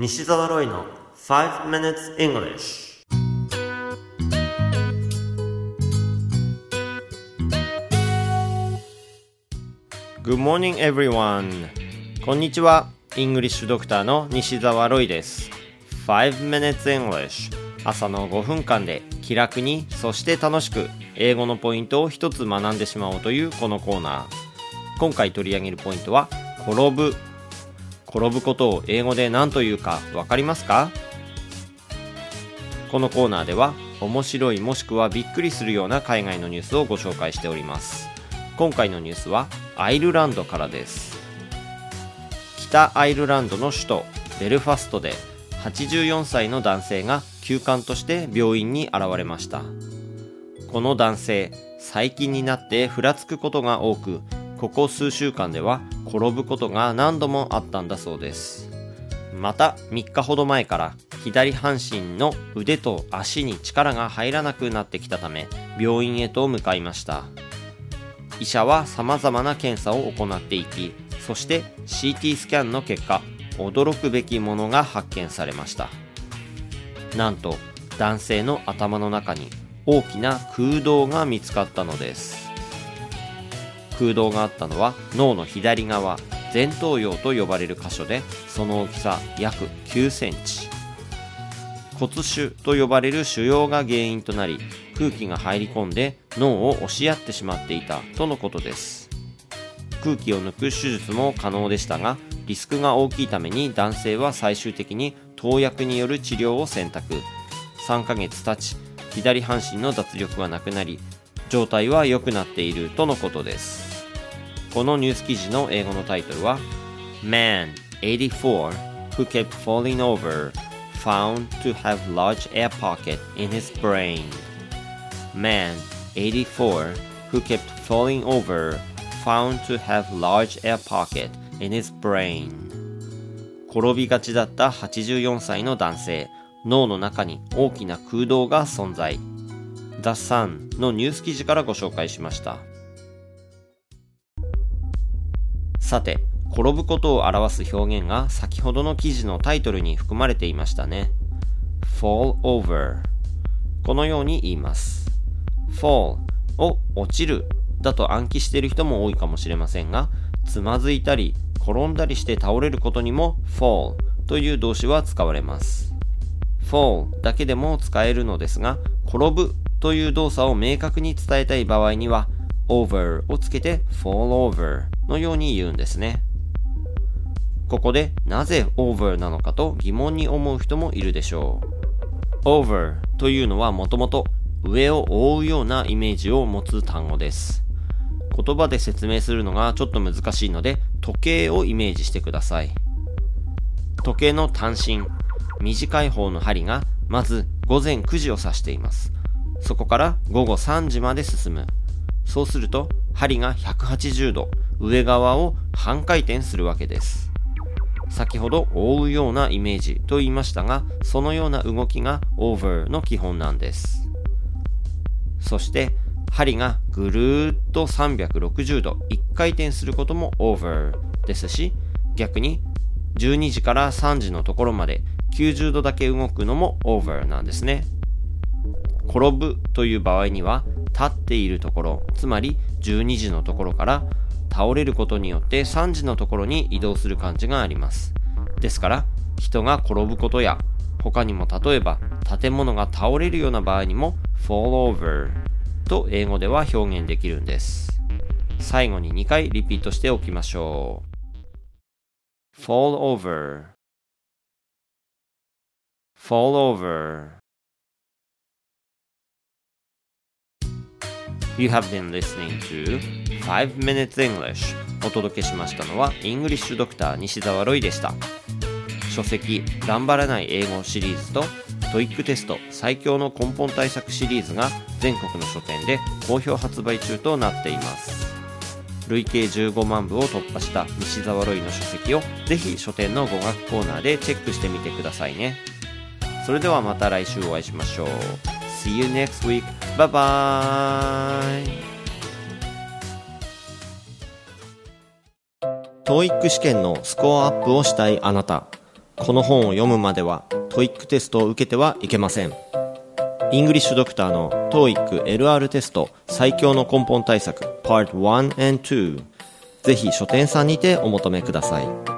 西澤ロイの5 minutes English Good morning everyone. こんにちは。イングリッシュドクターの西澤ロイです。5 minutes English 朝の5分間で気楽にそして楽しく英語のポイントを一つ学んでしまおうというこのコーナー。今回取り上げるポイントは転ぶ転ぶことを英語で何というかわかりますか？このコーナーでは面白いもしくはびっくりするような海外のニュースをご紹介しております。今回のニュースはアイルランドからです。北アイルランドの首都ベルファストで84歳の男性が休館として病院に現れました。この男性最近になってふらつくことが多くここ数週間では転ぶことが何度もあったんだそうです。また3日ほど前から左半身の腕と足に力が入らなくなってきたため病院へと向かいました。医者は様々な検査を行っていきそして CT スキャンの結果驚くべきものが発見されました。なんと男性の頭の中に大きな空洞が見つかったのです。空洞があったのは脳の左側前頭葉と呼ばれる箇所でその大きさ約9センチ。骨腫と呼ばれる腫瘍が原因となり空気が入り込んで脳を押し合ってしまっていたとのことです。空気を抜く手術も可能でしたがリスクが大きいために男性は最終的に投薬による治療を選択。3ヶ月経ち左半身の脱力はなくなり状態は良くなっているとのことです。このニュース記事の英語のタイトルは Man 84 who kept falling over found to have large air pocket in his brain Man 84 who kept falling over found to have large air pocket in his brain 転びがちだった84歳の男性脳の中に大きな空洞が存在 The Sun のニュース記事からご紹介しましたさて転ぶことを表す表現が先ほどの記事のタイトルに含まれていましたね。fall over このように言います。fall を落ちるだと暗記している人も多いかもしれませんがつまずいたり転んだりして倒れることにも fall という動詞は使われます。fall だけでも使えるのですが転ぶという動作を明確に伝えたい場合には over をつけて fall over のように言うんですね。ここでなぜ over なのかと疑問に思う人もいるでしょう。over というのはもともと上を覆うようなイメージを持つ単語です。言葉で説明するのがちょっと難しいので時計をイメージしてください。時計の単身短い方の針がまず午前9時を指しています。そこから午後3時まで進む。そうすると針が180度上側を半回転するわけです。先ほど覆うようなイメージと言いましたがそのような動きが over の基本なんです。そして針がぐるーっと360度1回転することも over ですし逆に12時から3時のところまで90度だけ動くのも over なんですね。転ぶという場合には立っているところつまり12時のところから倒れることによって3時のところに移動する感じがあります。ですから人が転ぶことや他にも例えば建物が倒れるような場合にも fall over と英語では表現できるんです。最後に2回リピートしておきましょう。fall over fall over You have been listening to 5 Minutes English. お届けしましたのはイングリッシュドクター西澤ロイでした。書籍頑張らない英語シリーズと TOEIC テスト最強の根本対策シリーズが全国の書店で好評発売中となっています。累計15万部を突破した西澤ロイの書籍をぜひ書店の語学コーナーでチェックしてみてくださいね。それではまた来週お会いしましょう。See you next week. Bye bye. TOEIC 試験のスコアアップをしたいあなた。この本を読むまでは TOEIC テストを受けてはいけませんイングリッシュドクターの TOEIC LR テスト最強の根本対策 Part 1 and 2ぜひ書店さんにてお求めください